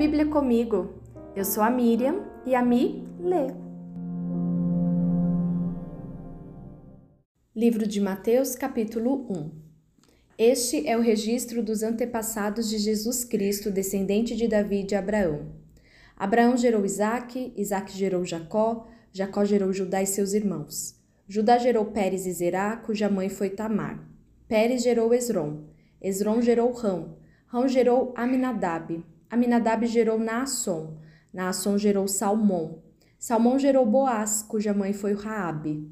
Bíblia comigo. Eu sou a Miriam e a Mi lê. Livro de Mateus, capítulo 1 Este é o registro dos antepassados de Jesus Cristo, descendente de Davi e de Abraão. Abraão gerou Isaque, Isaque gerou Jacó, Jacó gerou Judá e seus irmãos. Judá gerou Pérez e Zerá, cuja mãe foi Tamar. Pérez gerou Esrom. Esrom gerou Rão. Rão gerou Aminadab. Aminadab gerou Naasson. Naasson gerou Salmão. Salmão gerou Boaz, cuja mãe foi Raabe.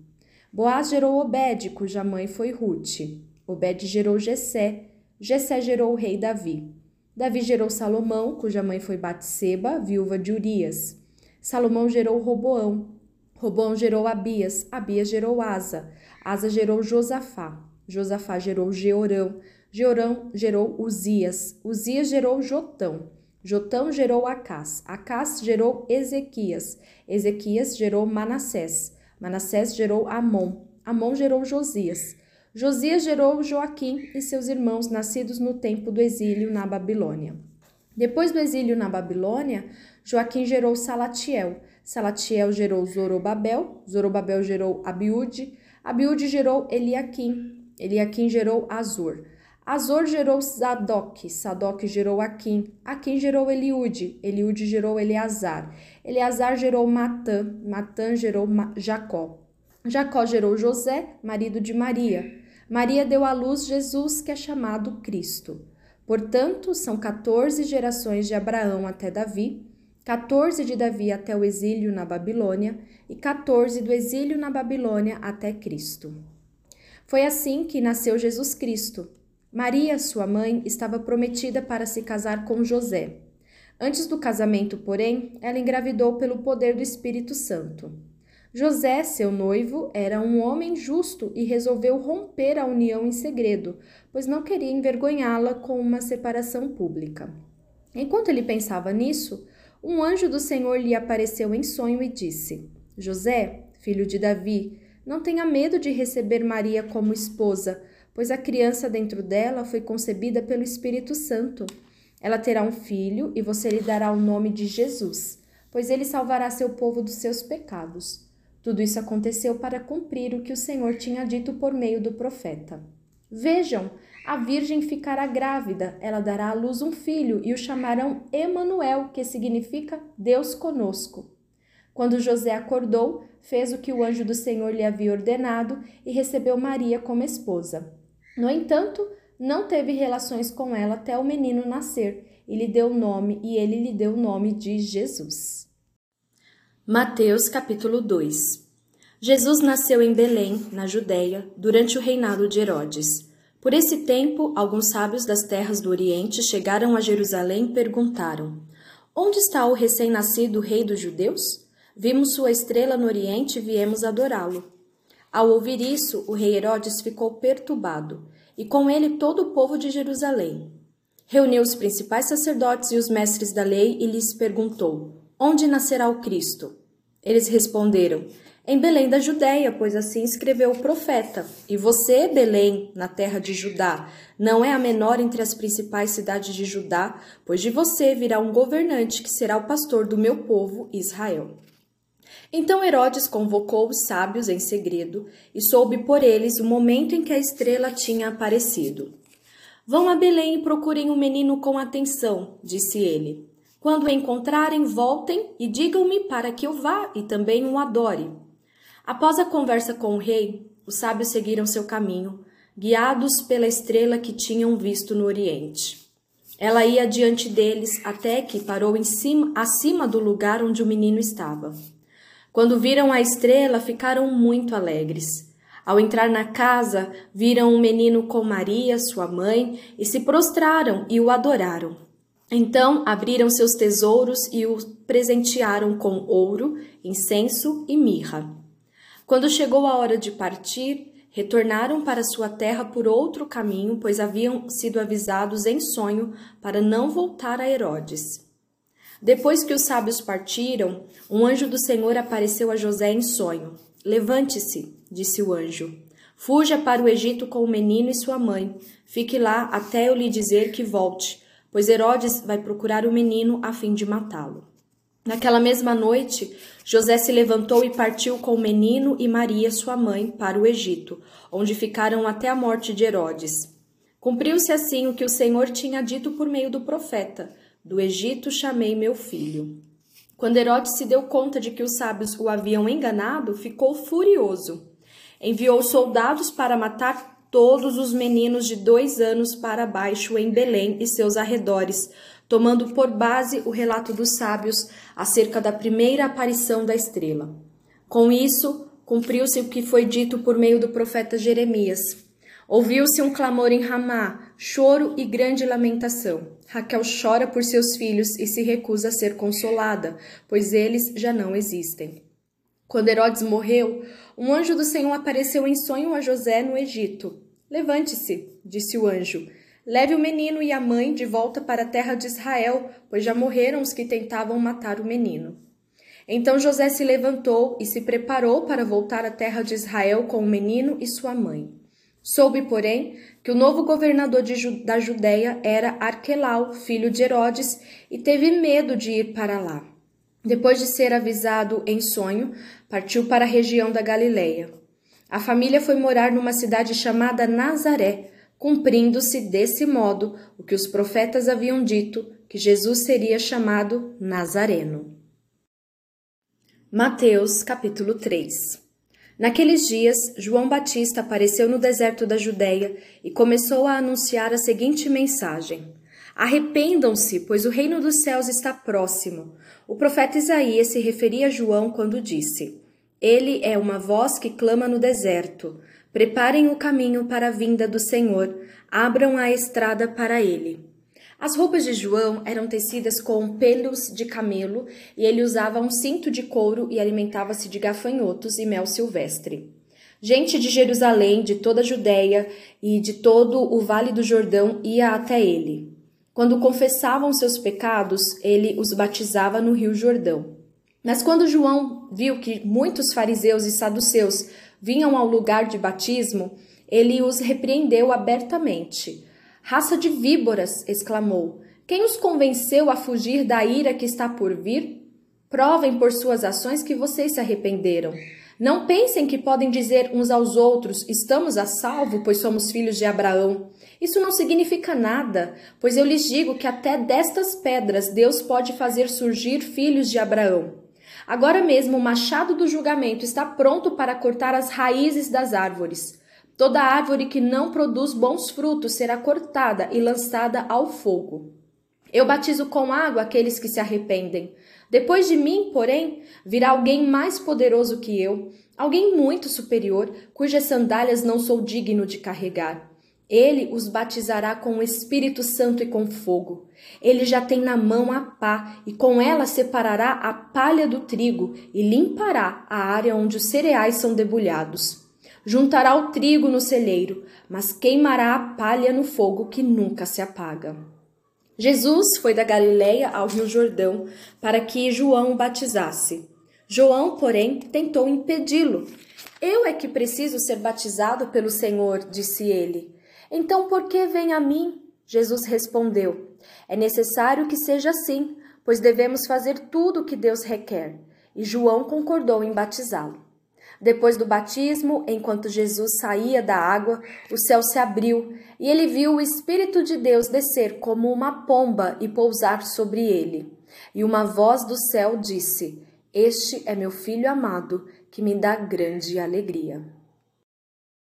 Boaz gerou Obed, cuja mãe foi Ruth. Obed gerou Jessé. Jessé gerou o rei Davi. Davi gerou Salomão, cuja mãe foi Batseba, viúva de Urias. Salomão gerou Roboão. Roboão gerou Abias. Abias gerou Asa. Asa gerou Josafá. Josafá gerou Georão. Georão gerou Uzias. Uzias gerou Jotão. Jotão gerou Acás. Acás gerou Ezequias. Ezequias gerou Manassés. Manassés gerou Amon. Amon gerou Josias. Josias gerou Joaquim e seus irmãos, nascidos no tempo do exílio na Babilônia. Depois do exílio na Babilônia, Joaquim gerou Salatiel. Salatiel gerou Zorobabel. Zorobabel gerou Abiúde. Abiúde gerou Eliaquim. Eliaquim gerou Azor. Azor gerou Zadok, Sadok gerou Aquim, Aquim gerou Eliude, Eliude gerou Eleazar, Eleazar gerou Matã, Matã gerou Jacó. Jacó gerou José, marido de Maria. Maria deu à luz Jesus, que é chamado Cristo. Portanto, são 14 gerações de Abraão até Davi, 14 de Davi até o exílio na Babilônia e 14 do exílio na Babilônia até Cristo. Foi assim que nasceu Jesus Cristo. Maria, sua mãe, estava prometida para se casar com José. Antes do casamento, porém, ela engravidou pelo poder do Espírito Santo. José, seu noivo, era um homem justo e resolveu romper a união em segredo, pois não queria envergonhá-la com uma separação pública. Enquanto ele pensava nisso, um anjo do Senhor lhe apareceu em sonho e disse: José, filho de Davi, não tenha medo de receber Maria como esposa pois a criança dentro dela foi concebida pelo Espírito Santo. Ela terá um filho e você lhe dará o nome de Jesus, pois ele salvará seu povo dos seus pecados. Tudo isso aconteceu para cumprir o que o Senhor tinha dito por meio do profeta. Vejam, a virgem ficará grávida, ela dará à luz um filho e o chamarão Emanuel, que significa Deus conosco. Quando José acordou, fez o que o anjo do Senhor lhe havia ordenado e recebeu Maria como esposa. No entanto, não teve relações com ela até o menino nascer e lhe deu nome, e ele lhe deu o nome de Jesus. Mateus capítulo 2 Jesus nasceu em Belém, na Judéia, durante o reinado de Herodes. Por esse tempo, alguns sábios das terras do Oriente chegaram a Jerusalém e perguntaram: Onde está o recém-nascido rei dos judeus? Vimos sua estrela no Oriente e viemos adorá-lo. Ao ouvir isso, o rei Herodes ficou perturbado, e com ele todo o povo de Jerusalém. Reuniu os principais sacerdotes e os mestres da lei e lhes perguntou: Onde nascerá o Cristo? Eles responderam: Em Belém da Judéia, pois assim escreveu o profeta. E você, Belém, na terra de Judá, não é a menor entre as principais cidades de Judá, pois de você virá um governante que será o pastor do meu povo, Israel. Então Herodes convocou os sábios em segredo e soube por eles o momento em que a estrela tinha aparecido. Vão a Belém e procurem o menino com atenção, disse ele. Quando o encontrarem, voltem e digam-me para que eu vá e também o adore. Após a conversa com o rei, os sábios seguiram seu caminho, guiados pela estrela que tinham visto no Oriente. Ela ia diante deles até que parou em cima, acima do lugar onde o menino estava. Quando viram a estrela, ficaram muito alegres. Ao entrar na casa, viram um menino com Maria, sua mãe, e se prostraram e o adoraram. Então abriram seus tesouros e o presentearam com ouro, incenso e mirra. Quando chegou a hora de partir, retornaram para sua terra por outro caminho, pois haviam sido avisados em sonho para não voltar a Herodes. Depois que os sábios partiram, um anjo do Senhor apareceu a José em sonho. Levante-se, disse o anjo. Fuja para o Egito com o menino e sua mãe. Fique lá até eu lhe dizer que volte, pois Herodes vai procurar o menino a fim de matá-lo. Naquela mesma noite, José se levantou e partiu com o menino e Maria, sua mãe, para o Egito, onde ficaram até a morte de Herodes. Cumpriu-se assim o que o Senhor tinha dito por meio do profeta: Do Egito chamei meu filho. Quando Herodes se deu conta de que os sábios o haviam enganado, ficou furioso. Enviou soldados para matar todos os meninos de dois anos para baixo em Belém e seus arredores, tomando por base o relato dos sábios acerca da primeira aparição da estrela. Com isso, cumpriu-se o que foi dito por meio do profeta Jeremias. Ouviu-se um clamor em Ramá, choro e grande lamentação. Raquel chora por seus filhos e se recusa a ser consolada, pois eles já não existem. Quando Herodes morreu, um anjo do Senhor apareceu em sonho a José no Egito. Levante-se, disse o anjo. Leve o menino e a mãe de volta para a terra de Israel, pois já morreram os que tentavam matar o menino. Então José se levantou e se preparou para voltar à terra de Israel com o menino e sua mãe. Soube, porém, que o novo governador Ju da Judéia era Arquelau, filho de Herodes, e teve medo de ir para lá. Depois de ser avisado em sonho, partiu para a região da Galileia. A família foi morar numa cidade chamada Nazaré, cumprindo-se desse modo o que os profetas haviam dito, que Jesus seria chamado Nazareno. Mateus capítulo 3 Naqueles dias, João Batista apareceu no deserto da Judéia e começou a anunciar a seguinte mensagem: Arrependam-se, pois o reino dos céus está próximo. O profeta Isaías se referia a João quando disse: Ele é uma voz que clama no deserto. Preparem o caminho para a vinda do Senhor, abram a estrada para ele. As roupas de João eram tecidas com pelos de camelo e ele usava um cinto de couro e alimentava-se de gafanhotos e mel silvestre. Gente de Jerusalém, de toda a Judéia e de todo o vale do Jordão ia até ele. Quando confessavam seus pecados, ele os batizava no Rio Jordão. Mas quando João viu que muitos fariseus e saduceus vinham ao lugar de batismo, ele os repreendeu abertamente. Raça de víboras! exclamou. Quem os convenceu a fugir da ira que está por vir? Provem por suas ações que vocês se arrependeram. Não pensem que podem dizer uns aos outros: estamos a salvo, pois somos filhos de Abraão. Isso não significa nada, pois eu lhes digo que até destas pedras Deus pode fazer surgir filhos de Abraão. Agora mesmo o machado do julgamento está pronto para cortar as raízes das árvores. Toda árvore que não produz bons frutos será cortada e lançada ao fogo. Eu batizo com água aqueles que se arrependem. Depois de mim, porém, virá alguém mais poderoso que eu, alguém muito superior, cujas sandálias não sou digno de carregar. Ele os batizará com o Espírito Santo e com fogo. Ele já tem na mão a pá, e com ela separará a palha do trigo e limpará a área onde os cereais são debulhados. Juntará o trigo no celeiro, mas queimará a palha no fogo que nunca se apaga. Jesus foi da Galiléia ao Rio Jordão para que João o batizasse. João, porém, tentou impedi-lo. Eu é que preciso ser batizado pelo Senhor, disse ele. Então por que vem a mim? Jesus respondeu: É necessário que seja assim, pois devemos fazer tudo o que Deus requer. E João concordou em batizá-lo. Depois do batismo, enquanto Jesus saía da água, o céu se abriu e ele viu o Espírito de Deus descer como uma pomba e pousar sobre ele. E uma voz do céu disse: Este é meu filho amado, que me dá grande alegria.